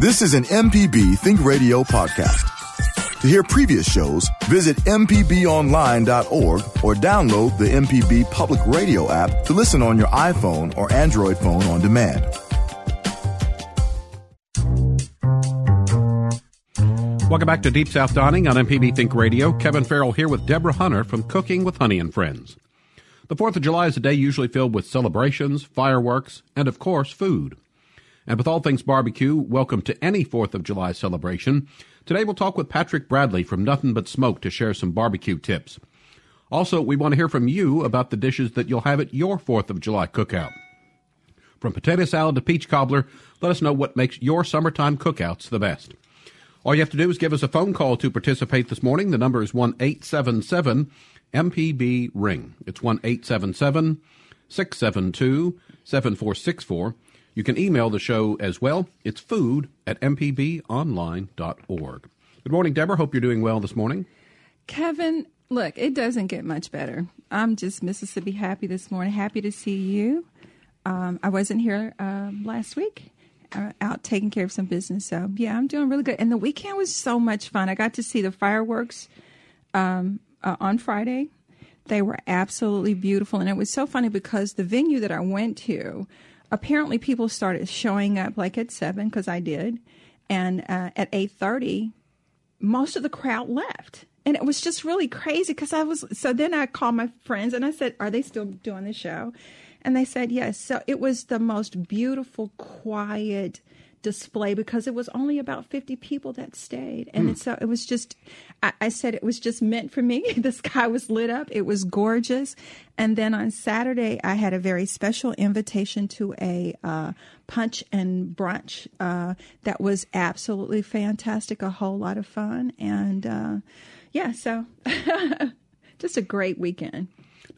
This is an MPB Think Radio podcast. To hear previous shows, visit MPBOnline.org or download the MPB Public Radio app to listen on your iPhone or Android phone on demand. Welcome back to Deep South Dining on MPB Think Radio. Kevin Farrell here with Deborah Hunter from Cooking with Honey and Friends. The 4th of July is a day usually filled with celebrations, fireworks, and of course, food. And with all things barbecue, welcome to any 4th of July celebration. Today we'll talk with Patrick Bradley from Nothing But Smoke to share some barbecue tips. Also, we want to hear from you about the dishes that you'll have at your 4th of July cookout. From potato salad to peach cobbler, let us know what makes your summertime cookouts the best. All you have to do is give us a phone call to participate this morning. The number is 1 877 MPB Ring. It's 1 877 672 7464. You can email the show as well. It's food at mpbonline.org. Good morning, Deborah. Hope you're doing well this morning. Kevin, look, it doesn't get much better. I'm just Mississippi happy this morning. Happy to see you. Um, I wasn't here uh, last week, uh, out taking care of some business. So, yeah, I'm doing really good. And the weekend was so much fun. I got to see the fireworks um, uh, on Friday. They were absolutely beautiful. And it was so funny because the venue that I went to, apparently people started showing up like at 7 because I did. And uh, at 8.30, most of the crowd left. And it was just really crazy because I was, so then I called my friends and I said, Are they still doing the show? And they said, Yes. So it was the most beautiful, quiet display because it was only about 50 people that stayed. And so it was just, I, I said it was just meant for me. the sky was lit up, it was gorgeous. And then on Saturday, I had a very special invitation to a uh, punch and brunch uh, that was absolutely fantastic, a whole lot of fun. And uh, yeah, so just a great weekend.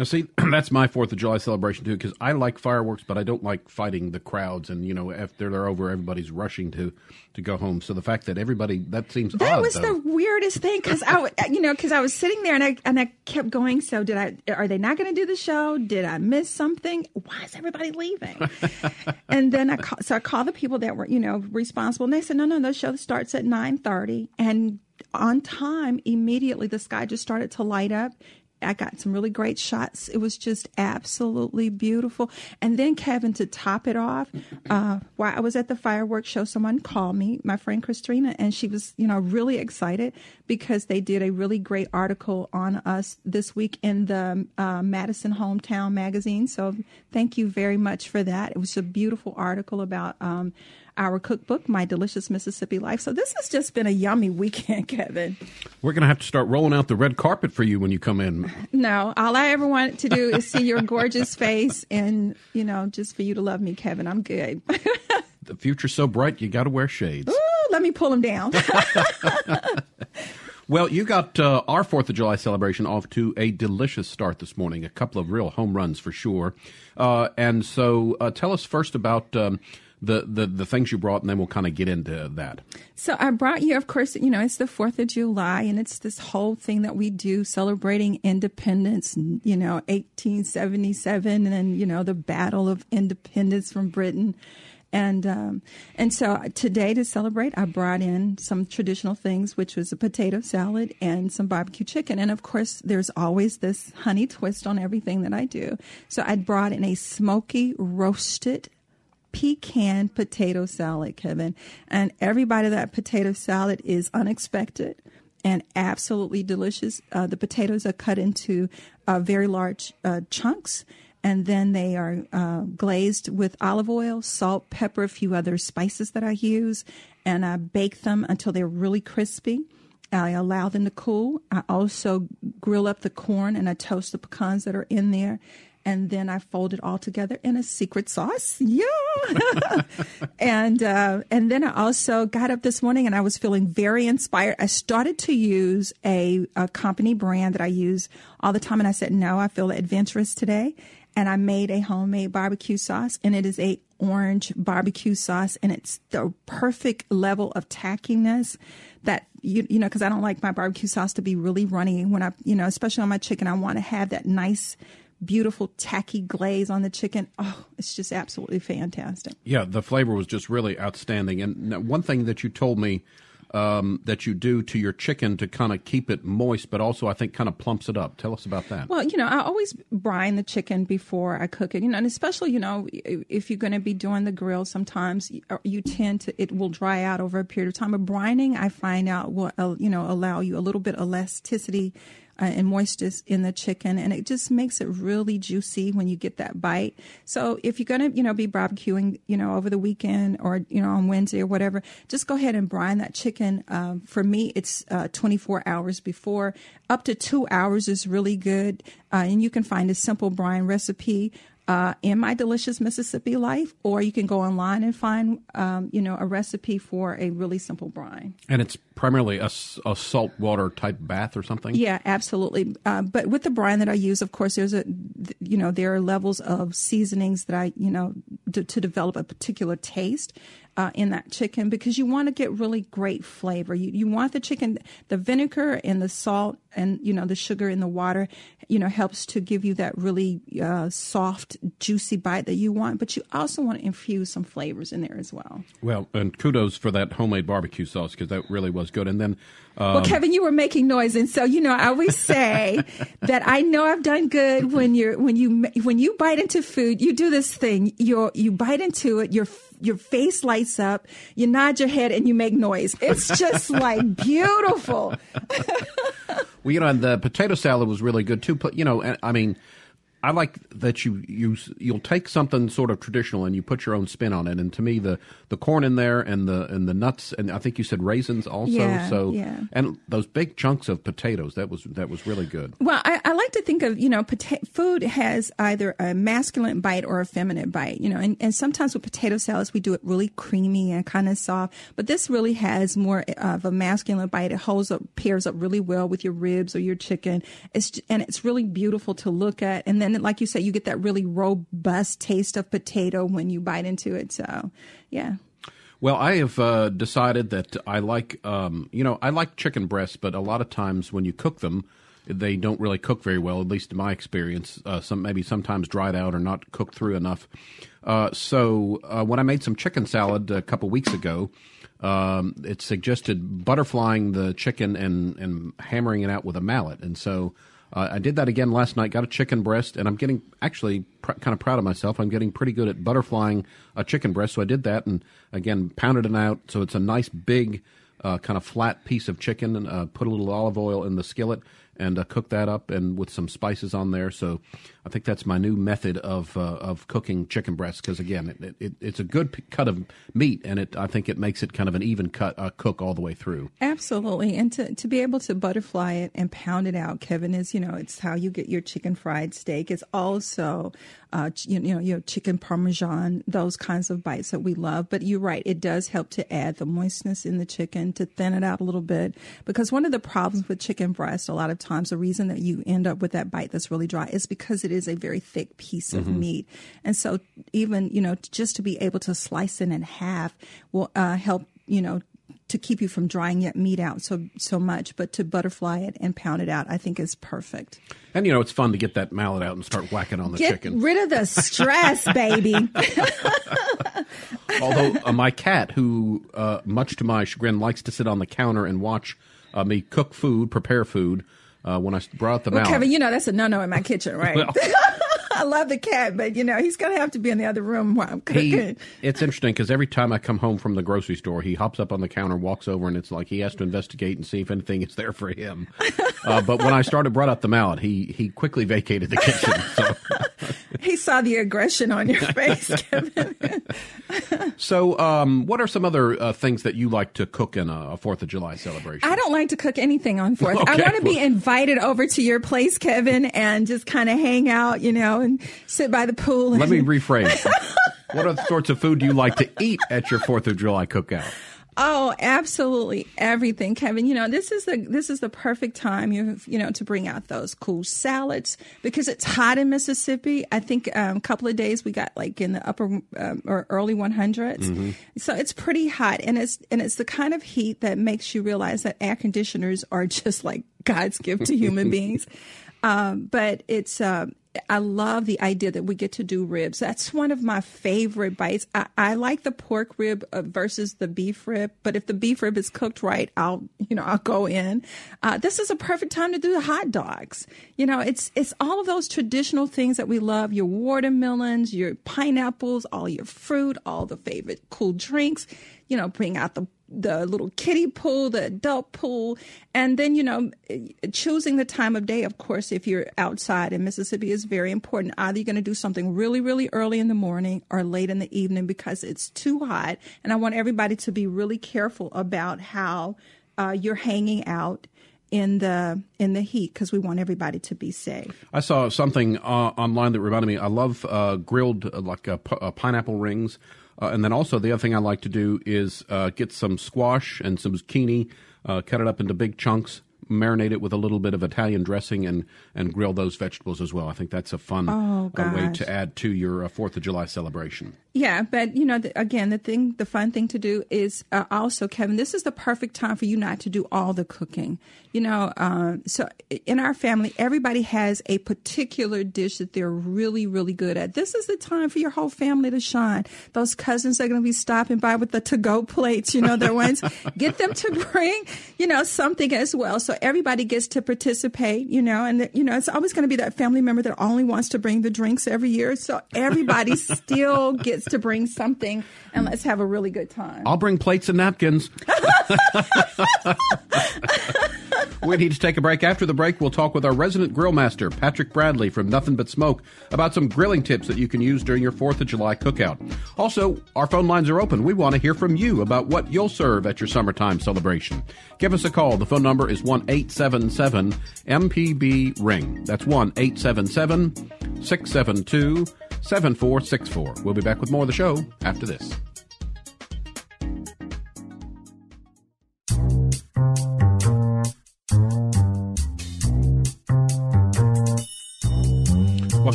Now, see, that's my Fourth of July celebration too, because I like fireworks, but I don't like fighting the crowds. And you know, after they're over, everybody's rushing to to go home. So the fact that everybody that seems That odd, was though. the weirdest thing because I, you know, because I was sitting there and I and I kept going. So did I? Are they not going to do the show? Did I miss something? Why is everybody leaving? and then I call, so I called the people that were you know responsible, and they said, no, no, the show starts at nine thirty, and on time immediately the sky just started to light up. I got some really great shots. It was just absolutely beautiful. And then, Kevin, to top it off, uh, while I was at the fireworks show, someone called me, my friend Christina, and she was, you know, really excited because they did a really great article on us this week in the uh, Madison Hometown magazine. So, thank you very much for that. It was a beautiful article about. Um, our cookbook, My Delicious Mississippi Life. So this has just been a yummy weekend, Kevin. We're going to have to start rolling out the red carpet for you when you come in. No, all I ever wanted to do is see your gorgeous face and, you know, just for you to love me, Kevin. I'm good. The future's so bright, you got to wear shades. Ooh, let me pull them down. Well, you got uh, our Fourth of July celebration off to a delicious start this morning. A couple of real home runs for sure. Uh, and so, uh, tell us first about um, the, the the things you brought, and then we'll kind of get into that. So I brought you, of course, you know, it's the 4th of July and it's this whole thing that we do celebrating independence, you know, 1877 and you know, the battle of independence from Britain. And um, and so today to celebrate, I brought in some traditional things, which was a potato salad and some barbecue chicken. And of course, there's always this honey twist on everything that I do. So I brought in a smoky roasted pecan potato salad, Kevin. And everybody that potato salad is unexpected and absolutely delicious. Uh, the potatoes are cut into uh, very large uh, chunks. And then they are uh, glazed with olive oil, salt, pepper, a few other spices that I use. And I bake them until they're really crispy. I allow them to cool. I also grill up the corn and I toast the pecans that are in there and then I fold it all together in a secret sauce. Yeah. and uh, and then I also got up this morning and I was feeling very inspired. I started to use a, a company brand that I use all the time, and I said, no, I feel adventurous today. And I made a homemade barbecue sauce, and it is a orange barbecue sauce, and it's the perfect level of tackiness that you you know because I don't like my barbecue sauce to be really runny when I you know especially on my chicken I want to have that nice beautiful tacky glaze on the chicken. Oh, it's just absolutely fantastic. Yeah, the flavor was just really outstanding. And one thing that you told me um, that you do to your chicken to kind of keep it moist, but also I think kind of plumps it up. Tell us about that. Well, you know, I always brine the chicken before I cook it. You know, and especially you know if you're going to be doing the grill, sometimes uh, you tend to it will dry out over a period of time. But brining, I find out will uh, you know allow you a little bit of elasticity and moisture in the chicken, and it just makes it really juicy when you get that bite. So if you're gonna, you know, be barbecuing, you know, over the weekend or you know on Wednesday or whatever, just go ahead and brine that chicken. Um, for me, it's uh, 24 hours before. Up to two hours is really good, uh, and you can find a simple brine recipe uh, in my delicious Mississippi life, or you can go online and find, um, you know, a recipe for a really simple brine. And it's primarily a, a salt water type bath or something. Yeah, absolutely. Uh, but with the brine that I use, of course, there's a, you know, there are levels of seasonings that I, you know, to, to develop a particular taste uh, in that chicken because you want to get really great flavor. You you want the chicken, the vinegar and the salt and you know the sugar in the water, you know helps to give you that really uh, soft, juicy bite that you want. But you also want to infuse some flavors in there as well. Well, and kudos for that homemade barbecue sauce because that really was good. And then, um, well, Kevin, you were making noise, and so you know I always say that I know I've done good when you're when you when you bite into food. You do this thing. You you bite into it. You're your face lights up, you nod your head, and you make noise. It's just like beautiful. well, you know, and the potato salad was really good too. But you know, I mean, I like that you you you'll take something sort of traditional and you put your own spin on it. And to me, the the corn in there and the and the nuts and I think you said raisins also. Yeah, so yeah. and those big chunks of potatoes that was that was really good. Well, I, I like to think of you know pota- food has either a masculine bite or a feminine bite. You know, and, and sometimes with potato salads we do it really creamy and kind of soft, but this really has more of a masculine bite. It holds up pairs up really well with your ribs or your chicken. It's and it's really beautiful to look at, and then and like you say, you get that really robust taste of potato when you bite into it. So, yeah. Well, I have uh, decided that I like, um, you know, I like chicken breasts, but a lot of times when you cook them, they don't really cook very well. At least in my experience, uh, some maybe sometimes dried out or not cooked through enough. Uh, so uh, when I made some chicken salad a couple weeks ago, um, it suggested butterflying the chicken and and hammering it out with a mallet, and so uh, I did that again last night. Got a chicken breast, and I'm getting actually pr- kind of proud of myself. I'm getting pretty good at butterflying a chicken breast. So I did that, and again pounded it out. So it's a nice big, uh, kind of flat piece of chicken, and uh, put a little olive oil in the skillet, and uh, cook that up and with some spices on there. So I think that's my new method of uh, of cooking chicken breasts because again, it, it, it's a good cut of meat, and it I think it makes it kind of an even cut uh, cook all the way through. Absolutely, and to to be able to butterfly it and pound it out, Kevin, is you know it's how you get your chicken fried steak. It's also uh, you, you know your chicken parmesan, those kinds of bites that we love. But you're right, it does help to add the moistness in the chicken to thin it out a little bit because one of the problems with chicken breast a lot of times the reason that you end up with that bite that's really dry is because it is a very thick piece of mm-hmm. meat. And so even, you know, just to be able to slice it in half will uh, help, you know, to keep you from drying that meat out so so much, but to butterfly it and pound it out, I think is perfect. And you know, it's fun to get that mallet out and start whacking on the get chicken. Get rid of the stress, baby. Although uh, my cat, who uh, much to my chagrin likes to sit on the counter and watch uh, me cook food, prepare food, uh, when I brought them well, out. Kevin, you know that's a no-no in my kitchen, right? Well, I love the cat, but you know he's going to have to be in the other room while I'm cooking. He, it's interesting because every time I come home from the grocery store, he hops up on the counter, walks over, and it's like he has to investigate and see if anything is there for him. Uh, but when I started brought up the mallet, he he quickly vacated the kitchen. So. he saw the aggression on your face, Kevin. so, um, what are some other uh, things that you like to cook in a Fourth of July celebration? I don't like to cook anything on Fourth. Okay. I want to be invited over to your place, Kevin, and just kind of hang out, you know, and sit by the pool. Let me rephrase. what other sorts of food do you like to eat at your Fourth of July cookout? Oh, absolutely everything, Kevin. You know, this is the this is the perfect time you you know to bring out those cool salads because it's hot in Mississippi. I think um, a couple of days we got like in the upper um, or early 100s, mm-hmm. so it's pretty hot, and it's and it's the kind of heat that makes you realize that air conditioners are just like God's gift to human beings. Um, but it's uh, I love the idea that we get to do ribs. That's one of my favorite bites. I, I like the pork rib uh, versus the beef rib, but if the beef rib is cooked right, I'll you know I'll go in. Uh, this is a perfect time to do the hot dogs. You know, it's it's all of those traditional things that we love. Your watermelons, your pineapples, all your fruit, all the favorite cool drinks. You know, bring out the the little kiddie pool, the adult pool, and then you know choosing the time of day. Of course, if you're outside in Mississippi, is very important. Either you're going to do something really, really early in the morning or late in the evening because it's too hot. And I want everybody to be really careful about how uh, you're hanging out in the in the heat because we want everybody to be safe. I saw something uh, online that reminded me. I love uh, grilled uh, like uh, p- uh, pineapple rings uh, and then also the other thing I like to do is uh, get some squash and some zucchini, uh, cut it up into big chunks, marinate it with a little bit of Italian dressing, and and grill those vegetables as well. I think that's a fun oh, way to add to your uh, Fourth of July celebration. Yeah, but you know, the, again, the thing, the fun thing to do is uh, also, Kevin, this is the perfect time for you not to do all the cooking. You know, uh, so in our family, everybody has a particular dish that they're really, really good at. This is the time for your whole family to shine. Those cousins are going to be stopping by with the to-go plates. You know, their ones. Get them to bring, you know, something as well. So everybody gets to participate. You know, and you know, it's always going to be that family member that only wants to bring the drinks every year. So everybody still gets to bring something and let's have a really good time. I'll bring plates and napkins. we need to take a break. After the break, we'll talk with our resident grill master, Patrick Bradley from Nothing But Smoke, about some grilling tips that you can use during your 4th of July cookout. Also, our phone lines are open. We want to hear from you about what you'll serve at your summertime celebration. Give us a call. The phone number is 1 877 MPB Ring. That's 1 877 672 7464. We'll be back with more of the show after this.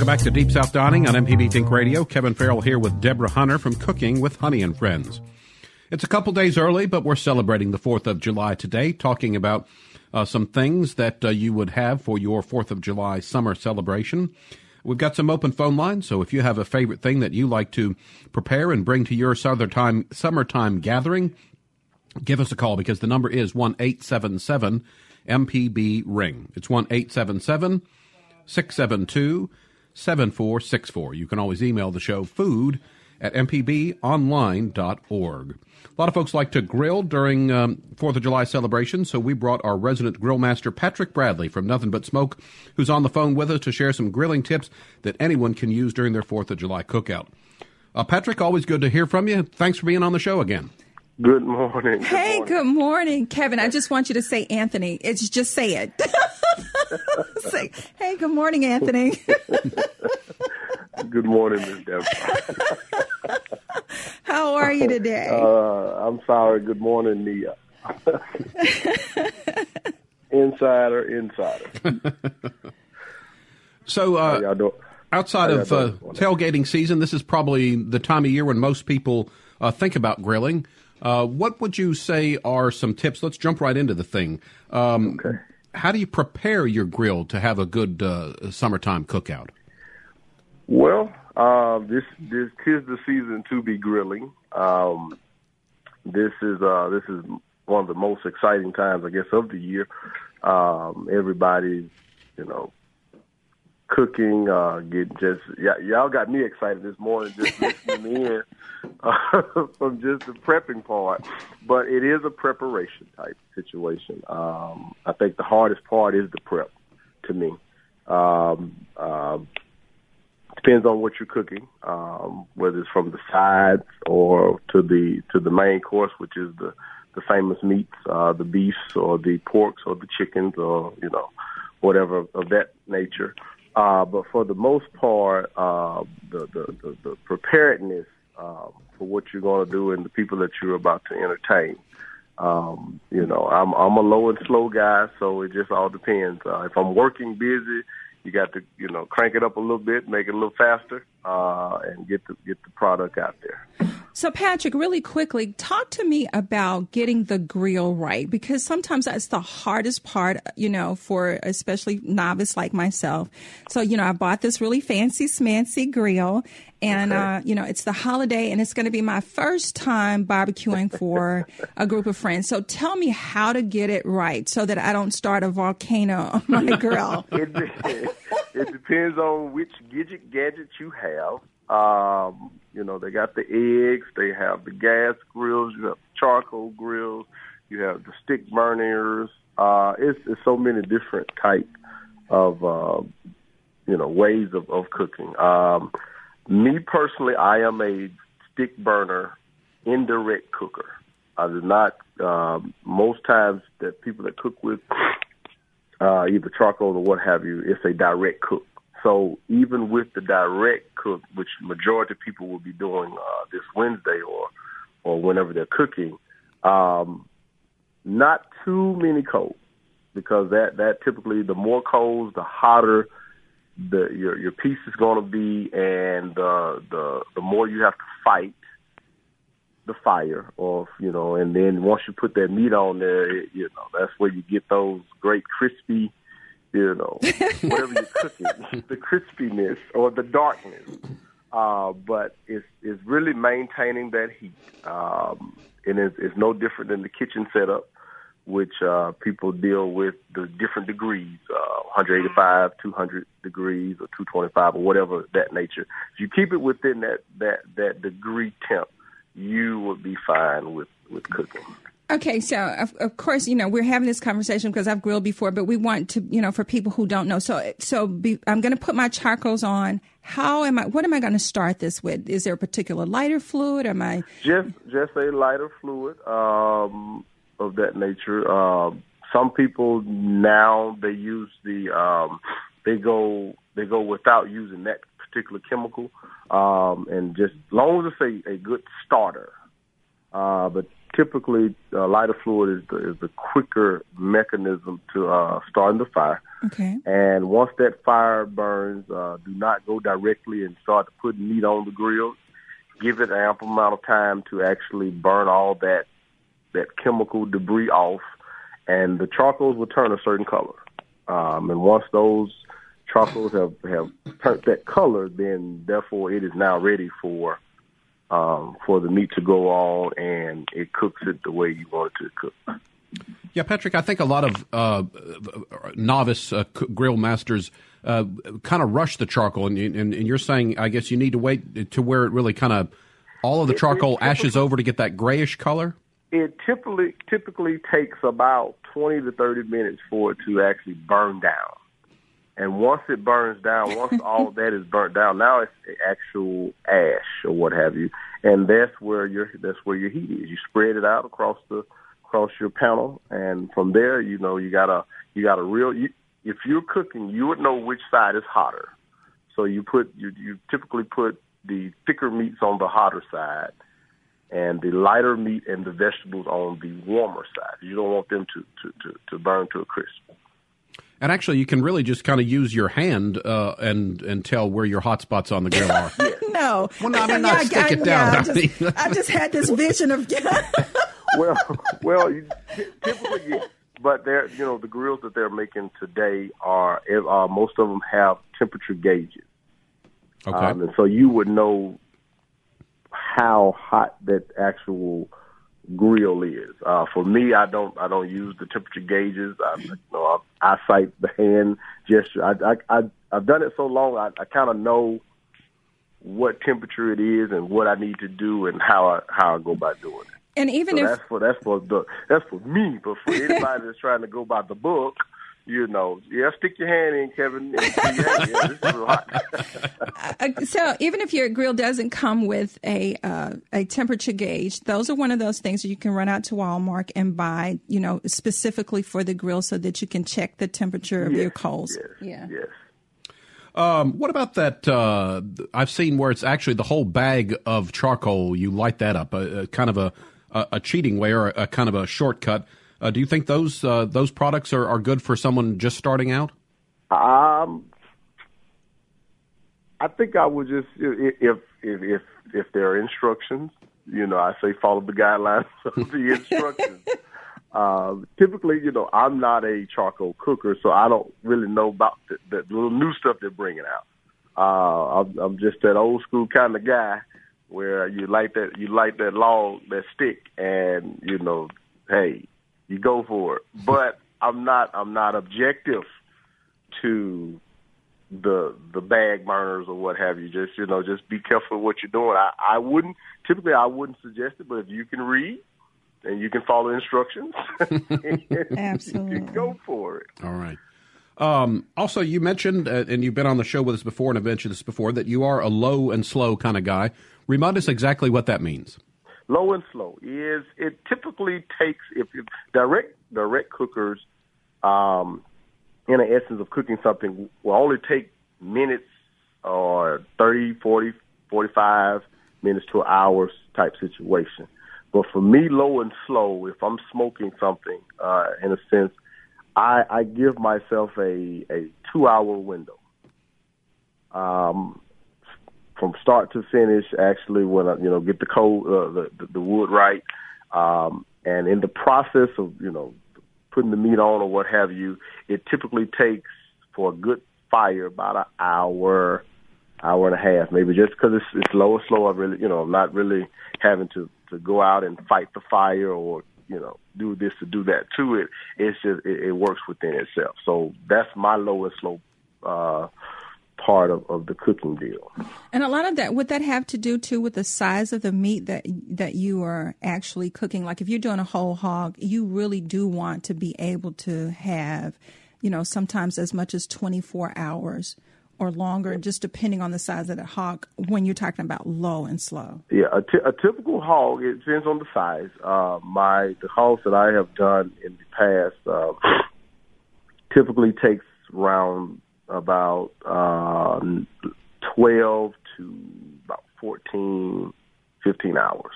Welcome back to Deep South Dining on MPB Think Radio. Kevin Farrell here with Deborah Hunter from Cooking with Honey and Friends. It's a couple days early, but we're celebrating the 4th of July today, talking about uh, some things that uh, you would have for your 4th of July summer celebration. We've got some open phone lines, so if you have a favorite thing that you like to prepare and bring to your summertime, summertime gathering, give us a call because the number is 1 877 MPB Ring. It's 1 877 672 7464. You can always email the show food at mpbonline.org. A lot of folks like to grill during um, 4th of July celebrations, so we brought our resident grill master, Patrick Bradley from Nothing But Smoke, who's on the phone with us to share some grilling tips that anyone can use during their 4th of July cookout. Uh, Patrick, always good to hear from you. Thanks for being on the show again. Good morning. Good hey, morning. good morning, Kevin. I just want you to say Anthony. It's just say it. say, hey, good morning, Anthony. good morning, Ms. Deborah. How are you today? Uh, I'm sorry. Good morning, Nia. insider, insider. so, uh, outside of uh, tailgating season, this is probably the time of year when most people uh, think about grilling. Uh, what would you say are some tips? Let's jump right into the thing. Um, okay. How do you prepare your grill to have a good uh, summertime cookout? Well, uh, this this tis the season to be grilling. Um, this is uh, this is one of the most exciting times, I guess, of the year. Um, everybody's, you know, cooking, uh, getting just y- y'all got me excited this morning just listening in uh, from just the prepping part. But it is a preparation type situation. Um, I think the hardest part is the prep to me. Um, um, depends on what you're cooking, um, whether it's from the sides or to the to the main course, which is the the famous meats, uh, the beefs or the porks or the chickens or you know whatever of that nature. Uh, but for the most part, uh, the, the, the, the preparedness uh, for what you're going to do and the people that you're about to entertain. Um, you know, I'm I'm a low and slow guy, so it just all depends. Uh, if I'm working busy, you got to you know crank it up a little bit, make it a little faster, uh, and get the get the product out there. So, Patrick, really quickly, talk to me about getting the grill right because sometimes that's the hardest part, you know, for especially novice like myself. So, you know, I bought this really fancy, smancy grill, and okay. uh, you know, it's the holiday, and it's going to be my first time barbecuing for a group of friends. So, tell me how to get it right so that I don't start a volcano on my grill. it, it depends on which gadget gadget you have. Um, you know, they got the eggs, they have the gas grills, you have charcoal grills, you have the stick burners. Uh, it's, it's so many different type of, uh, you know, ways of, of cooking. Um, me personally, I am a stick burner indirect cooker. I do not. Um, most times that people that cook with uh, either charcoal or what have you, it's a direct cook. So even with the direct cook, which majority of people will be doing uh, this Wednesday or or whenever they're cooking, um, not too many coals because that that typically the more coals, the hotter the your your piece is going to be, and the the the more you have to fight the fire, or you know, and then once you put that meat on there, it, you know that's where you get those great crispy you know, whatever you're cooking, the crispiness or the darkness. Uh, but it's, it's really maintaining that heat. Um, and it's, it's no different than the kitchen setup, which uh, people deal with the different degrees, uh, 185, 200 degrees, or 225, or whatever that nature. If you keep it within that, that, that degree temp, you will be fine with, with cooking. Okay, so of, of, course, you know we're having this conversation because I've grilled before, but we want to, you know, for people who don't know. So, so be, I'm going to put my charcoals on. How am I? What am I going to start this with? Is there a particular lighter fluid? Am I just just a lighter fluid um, of that nature? Um, some people now they use the um, they go they go without using that particular chemical, um, and just long as it's a, a good starter. Uh, but typically uh, lighter fluid is the, is the quicker mechanism to uh, starting the fire. Okay. And once that fire burns, uh, do not go directly and start to put meat on the grill. Give it an ample amount of time to actually burn all that that chemical debris off, and the charcoals will turn a certain color. Um, and once those charcoals have have turned that color, then therefore it is now ready for um, for the meat to go on, and it cooks it the way you want it to cook. Yeah, Patrick, I think a lot of uh, novice uh, grill masters uh, kind of rush the charcoal, and, and, and, you're saying, I guess you need to wait to where it really kind of all of the charcoal ashes over to get that grayish color. It typically typically takes about twenty to thirty minutes for it to actually burn down. And once it burns down, once all that is burnt down, now it's actual ash or what have you, and that's where your that's where your heat is. You spread it out across the across your panel, and from there, you know, you got a you got a real. You, if you're cooking, you would know which side is hotter. So you put you you typically put the thicker meats on the hotter side, and the lighter meat and the vegetables on the warmer side. You don't want them to to to, to burn to a crisp. And actually, you can really just kind of use your hand uh, and and tell where your hot spots on the grill are. no, well, no, I mean not yeah, stick I, it down. Yeah, I, just, I, just, had this vision of. well, well, typically, yes. but they're you know the grills that they're making today are uh, most of them have temperature gauges. Okay, um, and so you would know how hot that actual grill is. Uh, for me, I don't I don't use the temperature gauges. I, you know, I, I cite the hand gesture. I, I, I I've done it so long. I, I kind of know what temperature it is and what I need to do and how I how I go about doing it. And even so if that's for that's for the that's for me, but for anybody that's trying to go by the book, you know, yeah, stick your hand in, Kevin. yeah, uh, so even if your grill doesn't come with a uh, a temperature gauge, those are one of those things that you can run out to Walmart and buy, you know, specifically for the grill, so that you can check the temperature of yes, your coals. Yes, yeah. Yes. Um, what about that? Uh, I've seen where it's actually the whole bag of charcoal. You light that up, a, a kind of a, a, a cheating way or a, a kind of a shortcut uh, do you think those uh, those products are, are good for someone just starting out? Um, I think I would just if if if if there are instructions you know, I say follow the guidelines of the instructions. uh, typically, you know, I'm not a charcoal cooker, so I don't really know about the, the little new stuff they're bringing out. Uh, I'm, I'm just that old school kind of guy where you light that you light that log, that stick, and you know, hey, you go for it. But I'm not I'm not objective to the the bag burners or what have you. Just you know, just be careful what you're doing. I, I wouldn't typically I wouldn't suggest it, but if you can read and you can follow instructions, absolutely go for it. All right. Um, also, you mentioned, uh, and you've been on the show with us before, and I've mentioned this before, that you are a low and slow kind of guy. Remind us exactly what that means. Low and slow is it typically takes if, direct direct cookers, um, in the essence of cooking something, will only take minutes or 30, 40, 45 minutes to an hour type situation. But for me, low and slow, if I'm smoking something, uh, in a sense, I, I give myself a, a two hour window. Um, from start to finish, actually, when I, you know, get the cold, uh, the, the wood right. Um, and in the process of, you know, putting the meat on or what have you, it typically takes for a good fire about an hour, hour and a half, maybe just because it's, it's low slow. I really, you know, I'm not really having to, to go out and fight the fire or you know, do this to do that to it. It's just it, it works within itself. So that's my lowest slow uh, part of, of the cooking deal. And a lot of that would that have to do too with the size of the meat that that you are actually cooking. Like if you're doing a whole hog, you really do want to be able to have, you know, sometimes as much as 24 hours or longer, just depending on the size of the hog when you're talking about low and slow? Yeah, a, t- a typical hog, it depends on the size. Uh, my The hogs that I have done in the past uh, typically takes around about uh, 12 to about 14, 15 hours.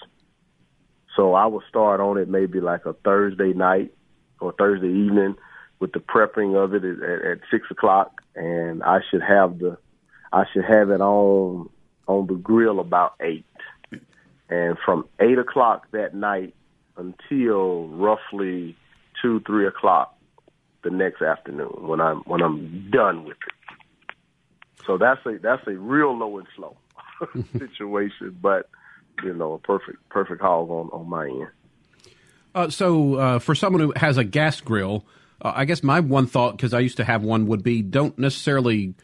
So I will start on it maybe like a Thursday night or Thursday evening with the prepping of it at, at six o'clock, and I should have the I should have it on on the grill about eight, and from eight o'clock that night until roughly two three o'clock the next afternoon when I'm when I'm done with it. So that's a that's a real low and slow situation, but you know, a perfect perfect hog on on my end. Uh, so uh, for someone who has a gas grill, uh, I guess my one thought, because I used to have one, would be don't necessarily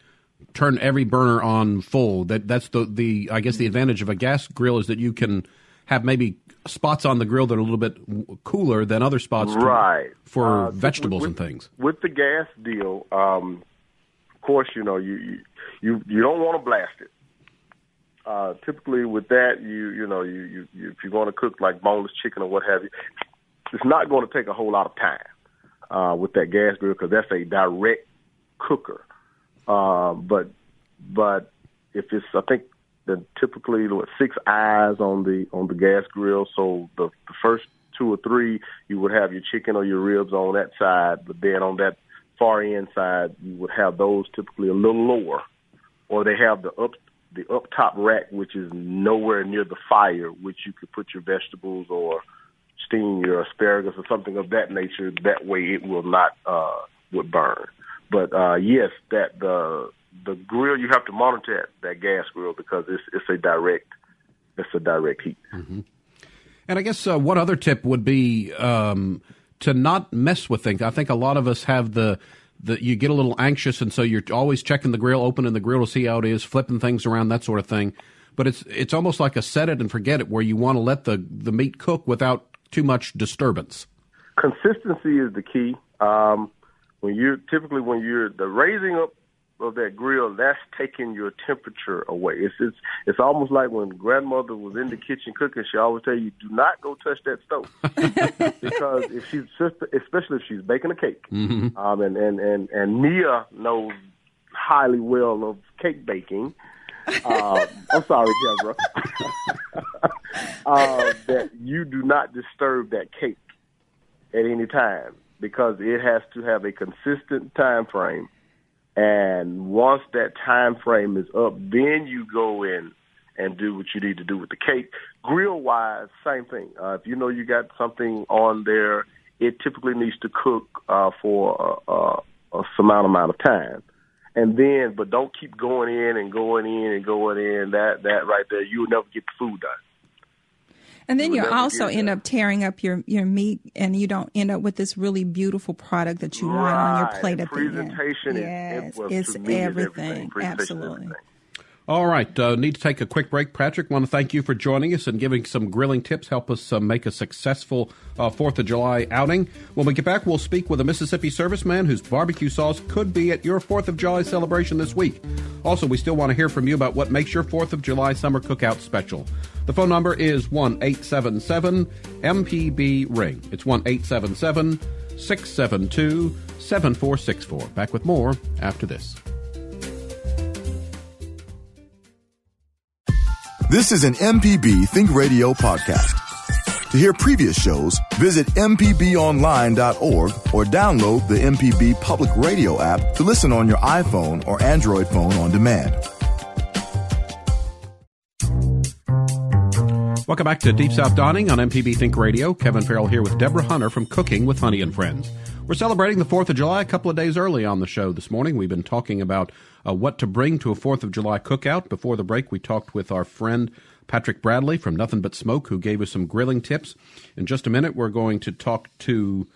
turn every burner on full. That that's the the I guess the advantage of a gas grill is that you can have maybe spots on the grill that are a little bit cooler than other spots, to, right? For uh, vegetables with, and things. With the gas deal, um, of course, you know you you you don't want to blast it. Uh, typically, with that, you you know you, you, you if you're going to cook like boneless chicken or what have you, it's not going to take a whole lot of time uh, with that gas grill because that's a direct cooker. Uh, but but if it's I think the typically six eyes on the on the gas grill, so the, the first two or three you would have your chicken or your ribs on that side, but then on that far end side you would have those typically a little lower, or they have the up the up top rack which is nowhere near the fire, which you could put your vegetables or steam your asparagus or something of that nature. That way, it will not uh, would burn. But uh, yes, that the the grill you have to monitor that, that gas grill because it's it's a direct it's a direct heat. Mm-hmm. And I guess uh, one other tip would be um, to not mess with things. I think a lot of us have the the you get a little anxious, and so you're always checking the grill, opening the grill to see how it is, flipping things around, that sort of thing. But it's it's almost like a set it and forget it, where you want to let the the meat cook without too much disturbance? Consistency is the key. Um, when you're typically when you're the raising up of that grill, that's taking your temperature away. It's it's it's almost like when grandmother was in the kitchen cooking. She always tell you, "Do not go touch that stove," because if she's especially if she's baking a cake, mm-hmm. um, and and and and Nia knows highly well of cake baking. Uh, I'm sorry, Deborah. uh, that you do not disturb that cake at any time because it has to have a consistent time frame. And once that time frame is up, then you go in and do what you need to do with the cake. grill wise, same thing. Uh, if you know you got something on there, it typically needs to cook uh, for a, a, a amount amount of time, and then but don't keep going in and going in and going in. That that right there, you'll never get the food done. And then you also end up tearing up your, your meat, and you don't end up with this really beautiful product that you right. want on your plate at the end. Presentation yes, it's everything. everything. Absolutely. Everything. All right. Uh, need to take a quick break. Patrick, want to thank you for joining us and giving some grilling tips. Help us uh, make a successful uh, 4th of July outing. When we get back, we'll speak with a Mississippi serviceman whose barbecue sauce could be at your 4th of July celebration this week. Also, we still want to hear from you about what makes your 4th of July summer cookout special. The phone number is 1 877 MPB Ring. It's 1 877 672 7464. Back with more after this. This is an MPB Think Radio podcast. To hear previous shows, visit MPBOnline.org or download the MPB Public Radio app to listen on your iPhone or Android phone on demand. Welcome back to Deep South Dining on MPB Think Radio. Kevin Farrell here with Deborah Hunter from Cooking with Honey and Friends. We're celebrating the 4th of July a couple of days early on the show this morning. We've been talking about uh, what to bring to a 4th of July cookout. Before the break, we talked with our friend Patrick Bradley from Nothing But Smoke, who gave us some grilling tips. In just a minute, we're going to talk to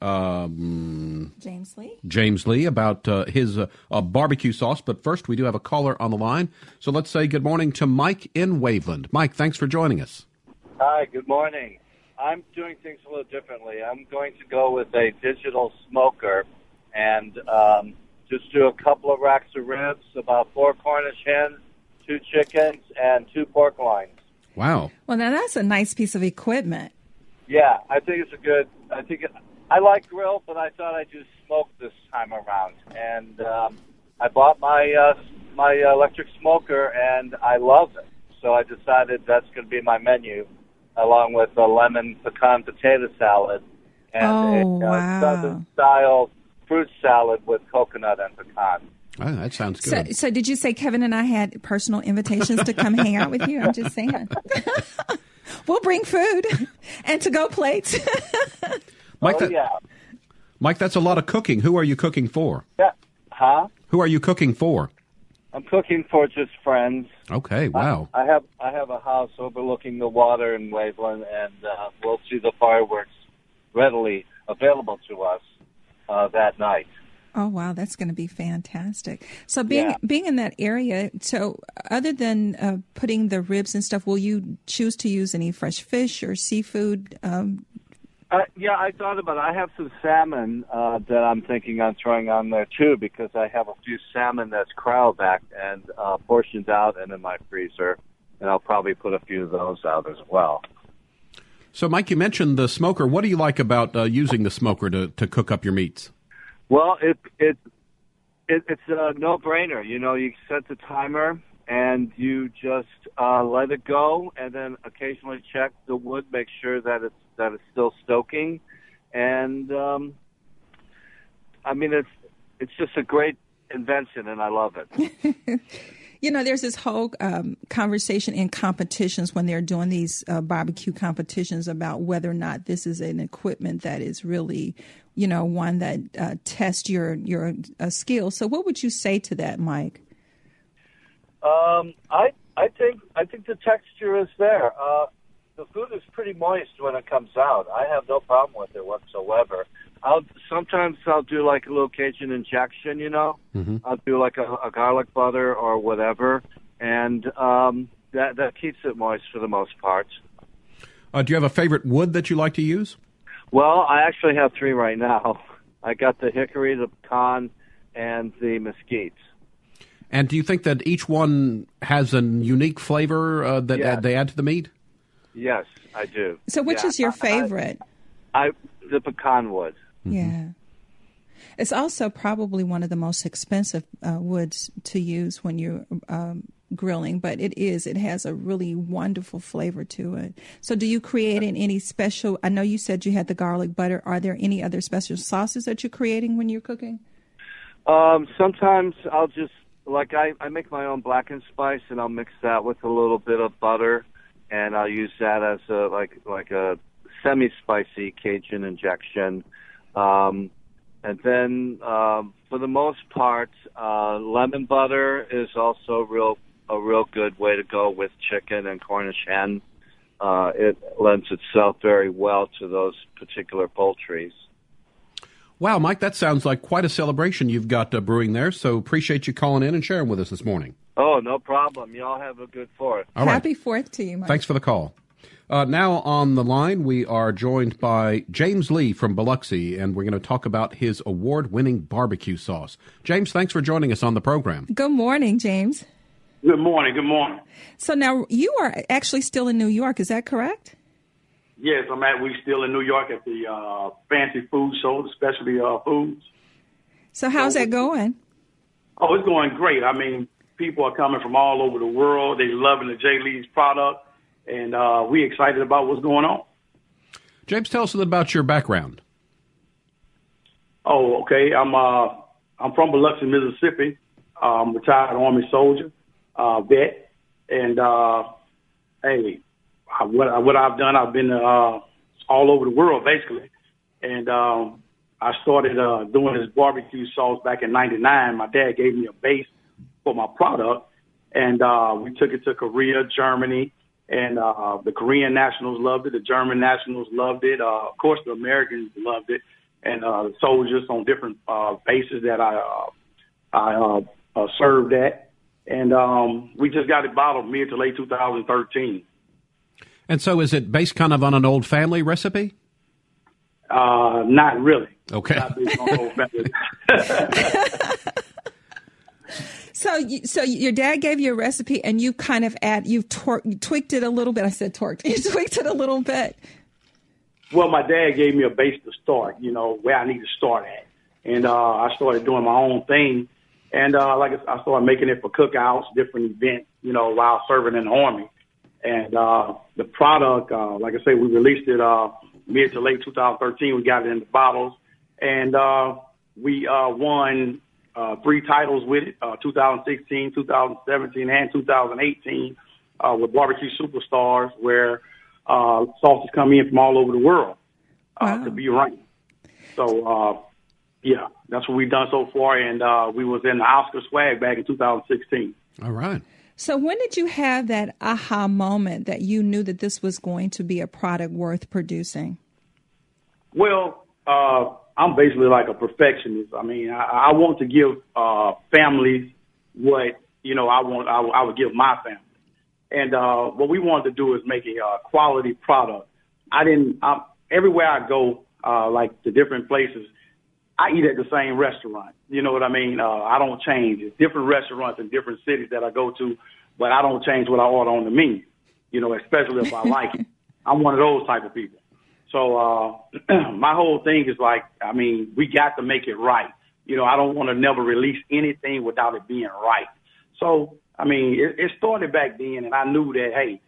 um, James Lee. James Lee about uh, his uh, uh, barbecue sauce. But first, we do have a caller on the line. So let's say good morning to Mike in Waveland. Mike, thanks for joining us. Hi, good morning. I'm doing things a little differently. I'm going to go with a digital smoker and um, just do a couple of racks of ribs, about four Cornish hens, two chickens, and two pork loins. Wow. Well, now that's a nice piece of equipment. Yeah, I think it's a good. I think it, I like grill, but I thought I'd just smoke this time around, and um, I bought my uh, my electric smoker, and I love it. So I decided that's going to be my menu along with a lemon pecan potato salad and oh, a uh, wow. southern style fruit salad with coconut and pecan. Oh, that sounds So, good. so did you say Kevin and I had personal invitations to come hang out with you? I'm just saying. we'll bring food and to go plates. Mike, oh that, yeah, Mike, that's a lot of cooking. Who are you cooking for? yeah, huh? Who are you cooking for? I'm cooking for just friends. Okay, wow. I have I have a house overlooking the water in Waveland, and uh, we'll see the fireworks readily available to us uh, that night. Oh wow, that's going to be fantastic. So being Yeah. being in that area, so other than uh, putting the ribs and stuff, will you choose to use any fresh fish or seafood? Um, Uh, yeah, I thought about it. I have some salmon uh, that I'm thinking on throwing on there too because I have a few salmon that's cryovacked and uh, portioned out and in my freezer, and I'll probably put a few of those out as well. So, Mike, you mentioned the smoker. What do you like about uh, using the smoker to, to cook up your meats? Well, it it, it it's a no brainer. You know, you set the timer and you just uh, let it go, and then occasionally check the wood, make sure that it's that it's still stoking, and um, I mean it's it's just a great invention, and I love it. you know, there's this whole um, conversation in competitions when they're doing these uh, barbecue competitions about whether or not this is an equipment that is really, you know, one that uh, tests your your uh, skill. So, what would you say to that, Mike? Um, I I think I think the texture is there. Uh, the food is pretty moist when it comes out. I have no problem with it whatsoever. I'll sometimes I'll do like a little Cajun injection, you know. Mhm. I'll do like a, a garlic butter or whatever, and um, that that keeps it moist for the most part. Uh, do you have a favorite wood that you like to use? Well, I actually have three right now. I got the hickory, the pecan, and the mesquite. And do you think that each one has a unique flavor uh, that Yeah. they add to the meat? Yes, I do. So, which Yeah, is your I- I- favorite? I, the pecan wood. Yeah. It's also probably one of the most expensive uh, woods to use when you're um, grilling, but it is. It has a really wonderful flavor to it. So, do you create in any special? I know you said you had the garlic butter. Are there any other special sauces that you're creating when you're cooking? Um, sometimes I'll just like I, I make my own blackened spice and I'll mix that with a little bit of butter and I'll use that as a like like a semi-spicy Cajun injection. Um, and then, um, for the most part, uh, lemon butter is also real a real good way to go with chicken and Cornish hen. Uh, it lends itself very well to those particular poultries. Wow, Mike, that sounds like quite a celebration you've got uh, brewing there. So appreciate you calling in and sharing with us this morning. Oh, no problem. Y'all have a good Fourth. All right. Happy Fourth to you, Mike. Thanks for the call. Uh, now on the line, we are joined by James Lee from Biloxi, and we're going to talk about his award-winning barbecue sauce. James, thanks for joining us on the program. Good morning, James. Good morning. Good morning. So now you are actually still in New York, is that correct? Yes, I'm at. We still in New York at the uh, Fancy Food Show, the Specialty uh, Foods. So how's that going? Oh, it's going great. I mean, people are coming from all over the world. They're loving the J. Lee's product, and uh, we excited about what's going on. James, tell us a little about your background. Oh, okay. I'm uh, I'm from Biloxi, Mississippi. I'm a retired Army soldier, uh, vet, and uh, hey, I, what what I've done, I've been uh, all over the world basically, and um, I started uh, doing this barbecue sauce back in '99. My dad gave me a base for my product, and uh, we took it to Korea, Germany, and uh, the Korean nationals loved it. The German nationals loved it. Uh, of course, the Americans loved it, and uh, the soldiers on different uh, bases that I uh, I uh, uh, served at, and um, we just got it bottled mid to late 2013. And so, is it based kind of on an old family recipe? Uh, not really. Okay. Not based on old family. So, you, so your dad gave you a recipe, and you kind of add, you've tor- tweaked it a little bit. I said torqued. You tweaked it a little bit. Well, my dad gave me a base to start, you know, where I need to start at. And uh, I started doing my own thing. And uh, like I, I started making it for cookouts, different events, you know, while serving in the Army. And uh, the product, uh, like I say, we released it uh, mid to late 2013. We got it in the bottles. And uh, we uh, won uh, three titles with it, uh, 2016, 2017, and 2018 uh, with Barbecue Superstars, where uh, sauces come in from all over the world uh, Wow. to be ranked. So, uh, yeah, that's what we've done so far, and uh, we was in the Oscar swag back in 2016. All right. So, when did you have that aha moment that you knew that this was going to be a product worth producing? Well, uh, I'm basically like a perfectionist. I mean, I, I want to give uh, families what you know I want. I, I would give my family, and uh, what we wanted to do is make a uh, quality product. I didn't. I, everywhere I go, uh, like the different places, I eat at the same restaurant. You know what I mean? Uh, I don't change. It's different restaurants in different cities that I go to, but I don't change what I order on the menu. You know, especially if I like it. I'm one of those type of people. So uh, my whole thing is like, I mean, we got to make it right. You know, I don't want to never release anything without it being right. So I mean, it, it started back then, and I knew that hey,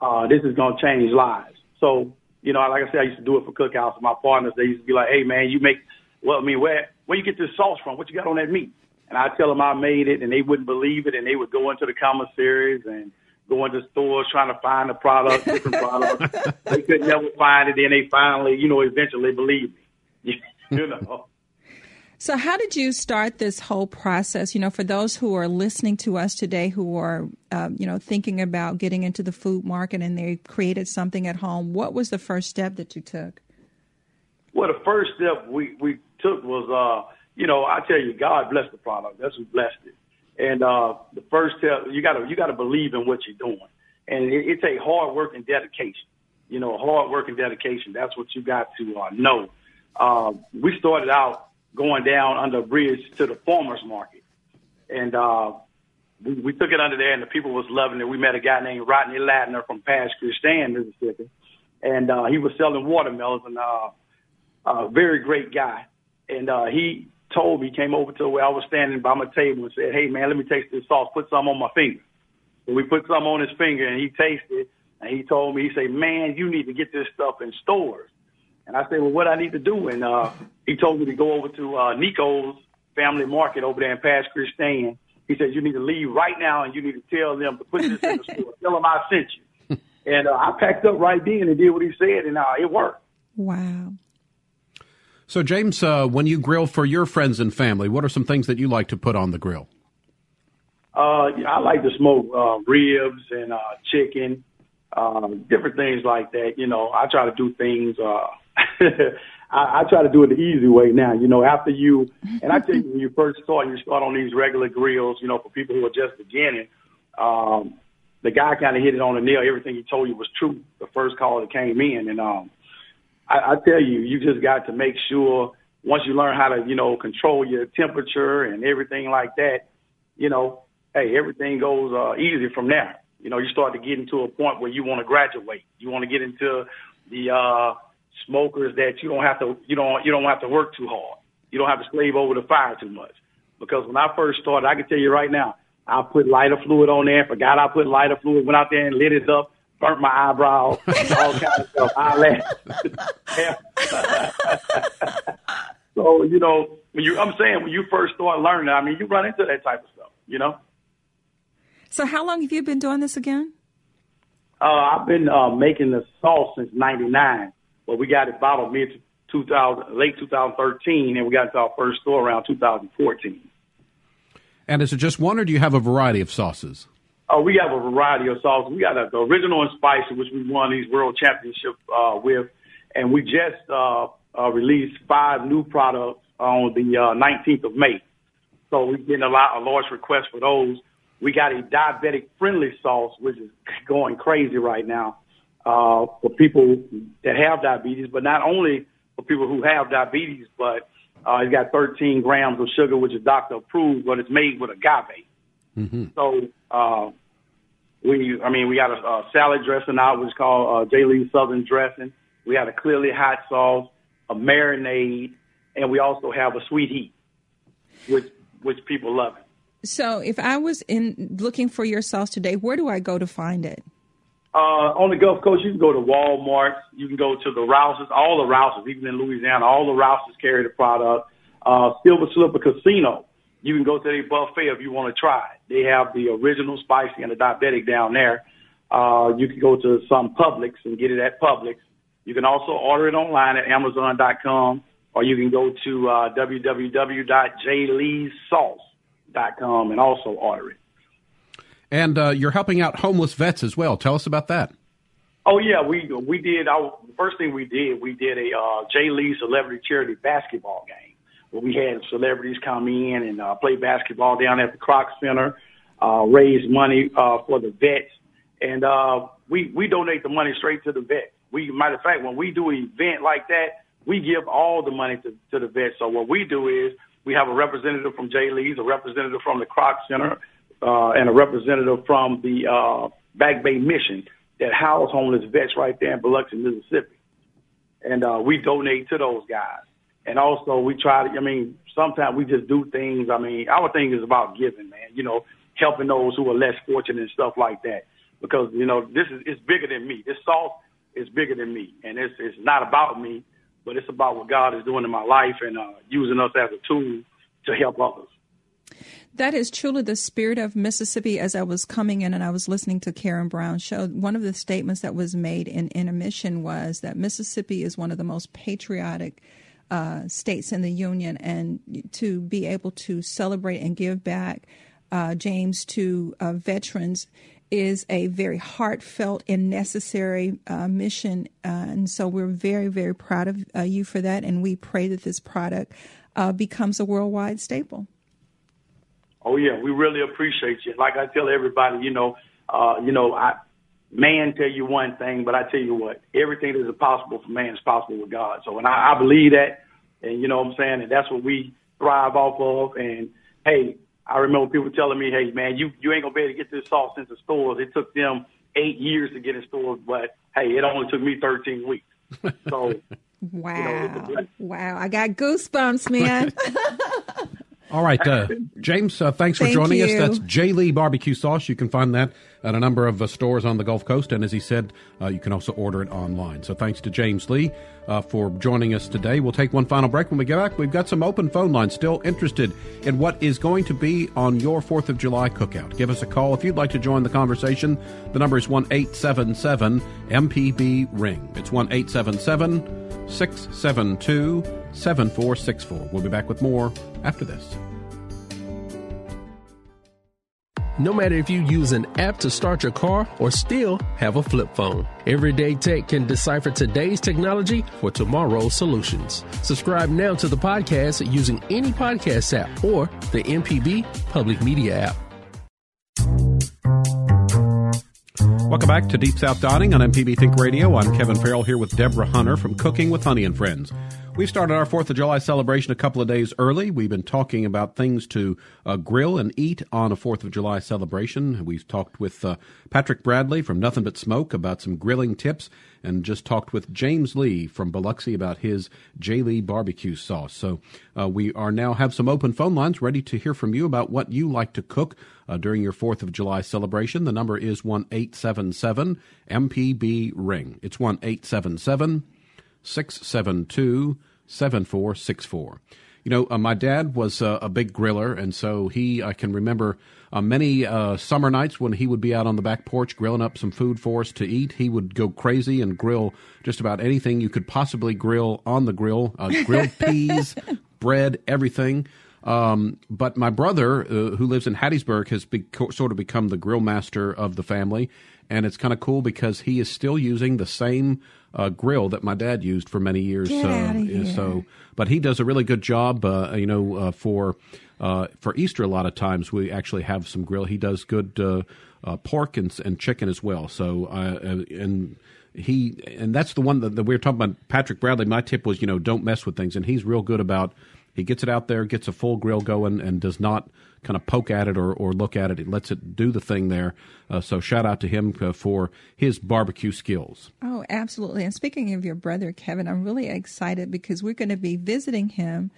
uh, this is gonna change lives. So you know, like I said, I used to do it for cookouts. with My partners, they used to be like, hey man, you make well, I mean, where where you get this sauce from? What you got on that meat? And I tell them I made it, and they wouldn't believe it, and they would go into the commissaries and go into stores trying to find the product, different products. they could never find it, and they finally, you know, eventually believed me. you know. So, how did you start this whole process? You know, for those who are listening to us today who are, um, you know, thinking about getting into the food market and they created something at home, what was the first step that you took? Well, the first step we we took was, uh, you know, I tell you, God blessed the product. That's who blessed it. And uh, the first step, you gotta you gotta believe in what you're doing, and it, it takes hard work and dedication. You know, hard work and dedication. That's what you got to uh, know. Uh, we started out going down under a bridge to the farmers market, and uh, we, we took it under there, and the people was loving it. We met a guy named Rodney Ladner from Pass Christian, Mississippi, and uh, he was selling watermelons, and uh, a very great guy. And uh, he told me, came over to where I was standing by my table and said, "Hey man, let me taste this sauce. Put some on my finger." And we put some on his finger, and he tasted. And he told me, he said, "Man, you need to get this stuff in stores." And I said, "Well, what I need to do?" And uh, he told me to go over to uh, Nico's Family Market over there in Pass Christian. He said, "You need to leave right now, and you need to tell them to put this in the store. Tell them I sent you." And uh, I packed up right then and did what he said, and uh, it worked. Wow. So, James, uh, when you grill for your friends and family, what are some things that you like to put on the grill? Uh, I like to smoke uh, ribs and uh, chicken, um, different things like that. You know, I try to do things. Uh, I, I try to do it the easy way now. You know, after you, and I tell you, when you first start, you start on these regular grills. You know, for people who are just beginning, um, the guy kind of hit it on the nail. Everything he told you was true. The first call that came in, and um, I, I tell you, you just got to make sure once you learn how to, you know, control your temperature and everything like that, you know, hey, everything goes uh, easy from there. You know, you start to get into a point where you want to graduate. You want to get into the uh, smokers that you don't have to, you don't, you don't have to work too hard. You don't have to slave over the fire too much. Because when I first started, I can tell you right now, I put lighter fluid on there. Forgot I put lighter fluid. Went out there and lit it up. Burnt my eyebrows. all kinds of stuff. Eyelash. so you know, when you, I'm saying when you first start learning, I mean, you run into that type of stuff. You know. So, how long have you been doing this again? Uh, I've been uh, making the sauce since '99, but we got it bottled mid 2000, late 2013, and we got it to our first store around 2014. And is it just one, or do you have a variety of sauces? Oh, we have a variety of sauces. We got a, the original and spicy, which we won these world championships uh, with, and we just uh, uh, released five new products on the uh, 19th of May. So we're getting a lot, a large request for those. We got a diabetic friendly sauce, which is going crazy right now uh, for people that have diabetes, but not only for people who have diabetes, but uh, it's got 13 grams of sugar, which is doctor approved, but it's made with agave. Mm-hmm. So uh, we, I mean, we got a, a salad dressing out, which is called uh, J. Lee Southern dressing. We had a clearly hot sauce, a marinade, and we also have a sweet heat, which which people love. So, if I was in looking for your sauce today, where do I go to find it? Uh, on the Gulf Coast, you can go to Walmart. You can go to the Rouses, all the Rouses, even in Louisiana, all the Rouses carry the product. Uh, Silver Slipper Casino, you can go to their buffet if you want to try it. They have the original spicy and the diabetic down there. Uh, you can go to some Publix and get it at Publix. You can also order it online at Amazon.com, or you can go to uh, www.jleesauce.com and also order it. And uh, you're helping out homeless vets as well. Tell us about that. Oh yeah, we we did. Our first thing we did, we did a uh, J. Lee Celebrity Charity Basketball game where we had celebrities come in and uh, play basketball down at the Kroc Center, uh, raise money uh, for the vets, and uh, we we donate the money straight to the vets. We matter of fact, when we do an event like that, we give all the money to, to the vets. So what we do is we have a representative from J. Lee's, a representative from the Kroc Center, uh, and a representative from the uh, Back Bay Mission that house homeless vets right there in Biloxi, Mississippi. And uh, we donate to those guys. And also, we try to, I mean, sometimes we just do things. I mean, our thing is about giving, man, you know, helping those who are less fortunate and stuff like that. Because, you know, this is, it's bigger than me. This salt is bigger than me. And it's, it's not about me but it's about what God is doing in my life and uh, using us as a tool to help others. That is truly the spirit of Mississippi. As I was coming in and I was listening to Karen Brown show, one of the statements that was made in intermission was that Mississippi is one of the most patriotic uh, states in the union, and to be able to celebrate and give back, uh, James, to uh, veterans is a very heartfelt and necessary uh, mission. Uh, and so we're very, very proud of uh, you for that. And we pray that this product becomes a worldwide staple. Oh, yeah. We really appreciate you. Like I tell everybody, you know, you know, I, man tell you one thing, but I tell you what, everything that is possible for man is possible with God. So, and I, I believe that. And you know what I'm saying? And that's what we thrive off of. And hey, I remember people telling me, "Hey, man, you you ain't gonna be able to get this sauce into stores. It took them eight years to get in stores, but hey, it only took me 13 weeks." So, wow, you know, wow, I got goosebumps, man. All right, uh, James, uh, thanks for Thank joining you. us. That's J. Lee Barbecue Sauce. You can find that at a number of uh, stores on the Gulf Coast. And as he said, uh, you can also order it online. So thanks to James Lee uh, for joining us today. We'll take one final break. When we get back, we've got some open phone lines still interested in what is going to be on your 4th of July cookout. Give us a call if you'd like to join the conversation. The number is 1 877 MPB Ring. It's 1 877 672 7464. We'll be back with more after this. No matter if you use an app to start your car or still have a flip phone, Everyday Tech can decipher today's technology for tomorrow's solutions. Subscribe now to the podcast using any podcast app or the MPB Public Media app. Welcome back to Deep South Dining on MPB Think Radio. I'm Kevin Farrell here with Deborah Hunter from Cooking with Honey and Friends. We started our 4th of July celebration a couple of days early. We've been talking about things to uh, grill and eat on a 4th of July celebration. We've talked with uh, Patrick Bradley from Nothing But Smoke about some grilling tips and just talked with James Lee from Biloxi about his J. Lee barbecue sauce. So uh, we are now have some open phone lines ready to hear from you about what you like to cook uh, during your 4th of July celebration. The number is 1 877 MPB Ring. It's 1 877 672 7464. You know, uh, my dad was uh, a big griller, and so he, I can remember uh, many uh, summer nights when he would be out on the back porch grilling up some food for us to eat. He would go crazy and grill just about anything you could possibly grill on the grill uh, grilled peas, bread, everything. Um, but my brother, uh, who lives in Hattiesburg, has be- sort of become the grill master of the family. And it's kind of cool because he is still using the same uh, grill that my dad used for many years. Get uh, outta here. So, but he does a really good job. Uh, you know, uh, for uh, for Easter, a lot of times we actually have some grill. He does good uh, uh, pork and and chicken as well. So, uh, uh, and he and that's the one that, that we were talking about. Patrick Bradley. My tip was, you know, don't mess with things, and he's real good about. He gets it out there, gets a full grill going, and does not kind of poke at it or, or look at it. He lets it do the thing there. Uh, so shout out to him uh, for his barbecue skills. Oh, absolutely. And speaking of your brother, Kevin, I'm really excited because we're going to be visiting him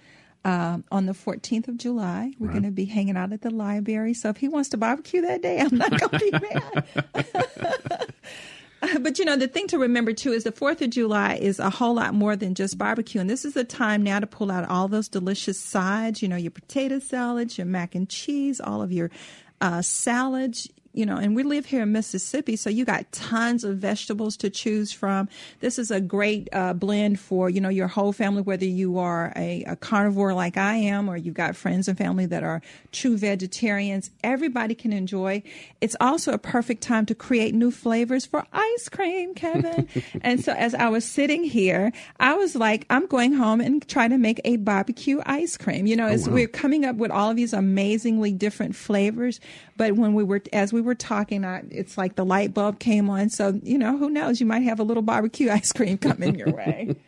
um, on the 14th of July. We're going to be hanging out at the library. So if he wants to barbecue that day, I'm not going to be mad. But you know, the thing to remember too is the 4th of July is a whole lot more than just barbecue. And this is the time now to pull out all those delicious sides, you know, your potato salads, your mac and cheese, all of your uh, salads, you know, and we live here in Mississippi, so you got tons of vegetables to choose from. This is a great uh, blend for, you know, your whole family, whether you are a, a carnivore like I am, or you've got friends and family that are true vegetarians. Everybody can enjoy. It's also a perfect time to create new flavors for ice cream, Kevin. and so as I was sitting here, I was like, I'm going home and try to make a barbecue ice cream. You know, as we're coming up with all of these amazingly different flavors, but when we were, as we were talking, I, it's like the light bulb came on. So, you know, who knows? You might have a little barbecue ice cream coming your way.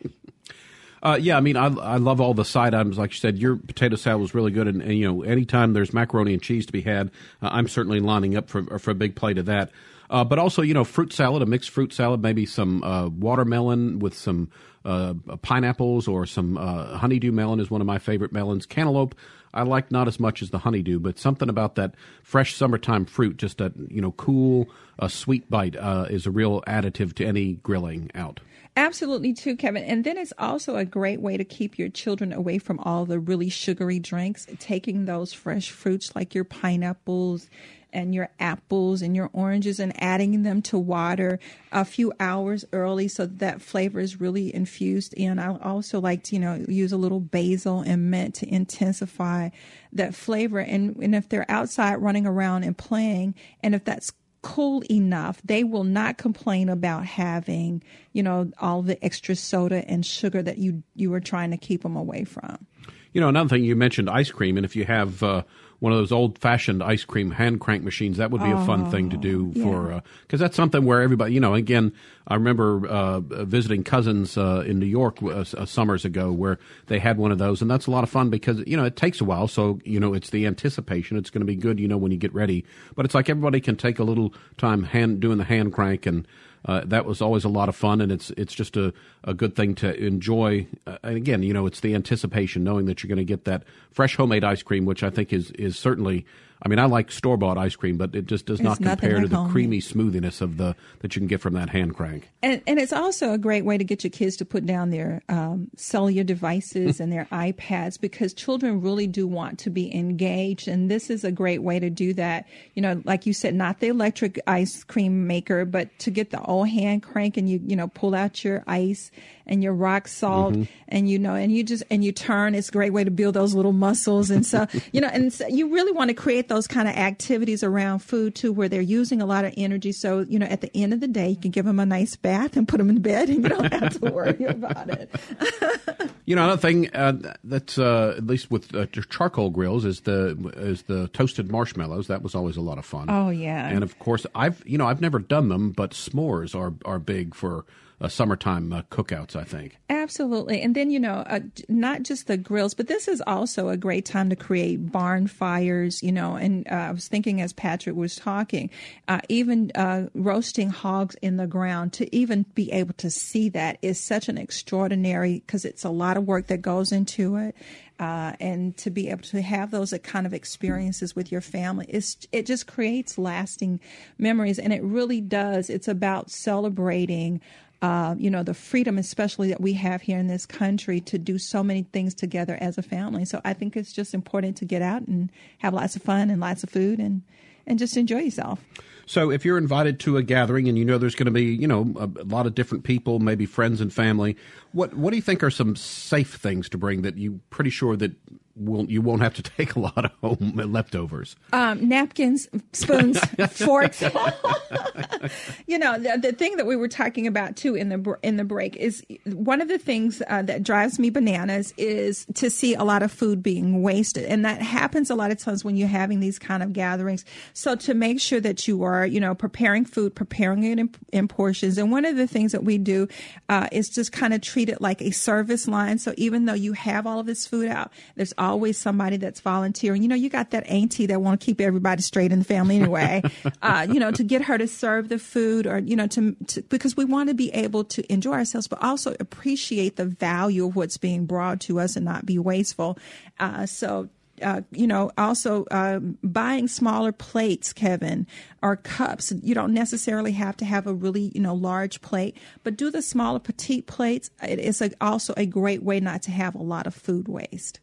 Uh, yeah, I mean, I, I love all the side items. Like you said, your potato salad was really good, and, and you know, anytime there's macaroni and cheese to be had, uh, I'm certainly lining up for for a big plate of that. Uh, but also, you know, fruit salad, a mixed fruit salad, maybe some uh, watermelon with some uh, pineapples or some uh, honeydew melon is one of my favorite melons. Cantaloupe, I like not as much as the honeydew, but something about that fresh summertime fruit, just a you know cool, a sweet bite, uh, is a real additive to any grilling out. Absolutely, too, Kevin. And then it's also a great way to keep your children away from all the really sugary drinks. Taking those fresh fruits like your pineapples and your apples and your oranges and adding them to water a few hours early so that, that flavor is really infused in. I also like to, you know, use a little basil and mint to intensify that flavor. And, and if they're outside running around and playing, and if that's cool enough, they will not complain about having, you know, all the extra soda and sugar that you you were trying to keep them away from. You know, another thing you mentioned ice cream, and if you have uh, one of those old fashioned ice cream hand crank machines, that would be a fun thing to do for because that's something where everybody, you know, again, I remember uh, visiting cousins uh, in New York uh, uh, summers ago where they had one of those, and that's a lot of fun because you know it takes a while, so you know it's the anticipation. It's going to be good, you know, when you get ready. But it's like everybody can take a little time hand doing the hand crank and. Uh, that was always a lot of fun, and it's it's just a, a good thing to enjoy. Uh, and again, you know, it's the anticipation, knowing that you're going to get that fresh homemade ice cream, which I think is is certainly I mean, I like store bought ice cream, but it just does It's not compare to the creamy smoothiness of the that you can get from that hand crank. And, and it's also a great way to get your kids to put down their um, cellular devices and their iPads because children really do want to be engaged. And this is a great way to do that. You know, like you said, not the electric ice cream maker, but to get the old hand crank and you, you know, pull out your ice and your rock salt and, you know, and you just, and you turn. It's a great way to build those little muscles. And so, you know, and so you really want to create those kind of activities around food too, where they're using a lot of energy. So, you know, at the end of the day, you can give them a nice bath and put them in bed and you don't have to worry about it. You know, another thing uh, that's uh, at least with uh, charcoal grills is the is the toasted marshmallows. That was always a lot of fun. Oh, yeah. and of course I've you know I've never done them, but s'mores are are big for uh, summertime uh, cookouts. I think. Absolutely. And then, you know, uh, not just the grills, but this is also a great time to create barn fires, you know. And uh, I was thinking as Patrick was talking, uh, even uh, roasting hogs in the ground, to even be able to see that is such an extraordinary, because it's a lot of work that goes into it. And to be able to have those kind of experiences with your family, it's, it just creates lasting memories. And it really does. It's about celebrating uh, you know, the freedom, especially that we have here in this country to do so many things together as a family. So I think it's just important to get out and have lots of fun and lots of food and, and just enjoy yourself. So if you're invited to a gathering and you know there's going to be you know a, a lot of different people, maybe friends and family, what what do you think are some safe things to bring that you pretty sure that will you won't have to take a lot of home leftovers? Um, napkins, spoons, forks. you know, the, the thing that we were talking about too in the in the break is one of the things uh, that drives me bananas is to see a lot of food being wasted, and that happens a lot of times when you're having these kind of gatherings. So to make sure that you are, you know, preparing food, preparing it in, in portions, and one of the things that we do uh, is just kind of treat it like a service line. So even though you have all of this food out, there's always somebody that's volunteering. You know, you got that auntie that want to keep everybody straight in the family anyway. uh, you know, to get her to serve the food, or you know, to, to because we want to be able to enjoy ourselves, but also appreciate the value of what's being brought to us and not be wasteful. Uh, so uh, you know, also uh, buying smaller plates, Kevin, or cups. You don't necessarily have to have a really, you know, large plate, but do the smaller petite plates. It is a, also a great way not to have a lot of food waste.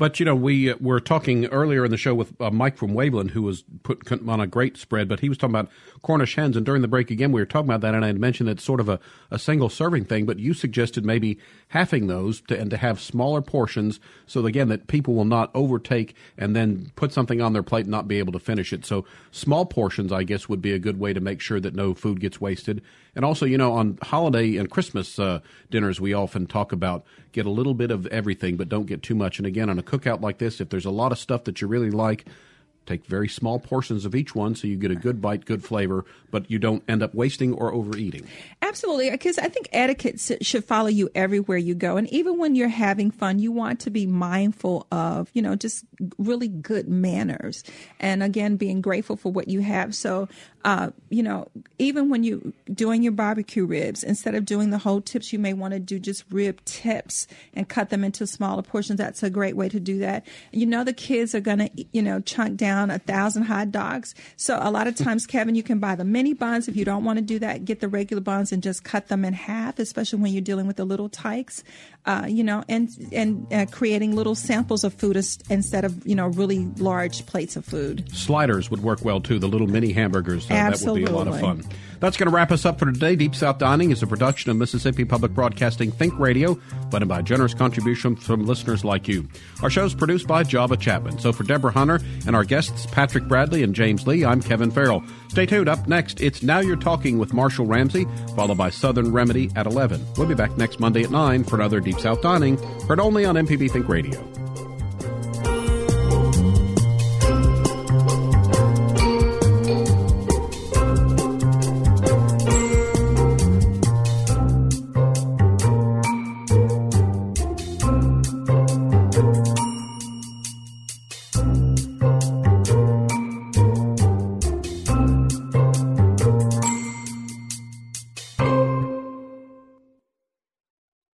But you know, we uh, were talking earlier in the show with uh, Mike from Waveland, who was put on a great spread. But he was talking about Cornish hens, and during the break again, we were talking about that, and I had mentioned it's sort of a, a single serving thing. But you suggested maybe halving those to, and to have smaller portions, so again that people will not overtake and then put something on their plate and not be able to finish it. So small portions, I guess, would be a good way to make sure that no food gets wasted. And also, you know, on holiday and Christmas uh, dinners, we often talk about get a little bit of everything, but don't get too much. And again, on a cookout like this, if there's a lot of stuff that you really like, take very small portions of each one so you get a good bite, good flavor, but you don't end up wasting or overeating. Absolutely, because I think etiquette should follow you everywhere you go, and even when you're having fun, you want to be mindful of, you know, just really good manners, and again, being grateful for what you have. So, uh, you know, even when you're doing your barbecue ribs, instead of doing the whole tips, you may want to do just rib tips and cut them into smaller portions. That's a great way to do that. You know, the kids are gonna, you know, chunk down a thousand hot dogs. So a lot of times, Kevin, you can buy the mini buns if you don't want to do that. Get the regular buns and just cut them in half, especially when you're dealing with the little tykes. Uh, you know, and and uh, creating little samples of food instead of you know really large plates of food. Sliders would work well too, the little mini hamburgers. Uh, that would be a lot of fun. That's going to wrap us up for today. Deep South Dining is a production of Mississippi Public Broadcasting Think Radio, funded by generous contributions from listeners like you. Our show is produced by Java Chapman. So for Deborah Hunter and our guests, Patrick Bradley and James Lee, I'm Kevin Farrell. Stay tuned. Up next, it's Now You're Talking with Marshall Ramsey, followed by Southern Remedy at 11. We'll be back next Monday at 9 for another Deep South Dining, heard only on MPB Think Radio.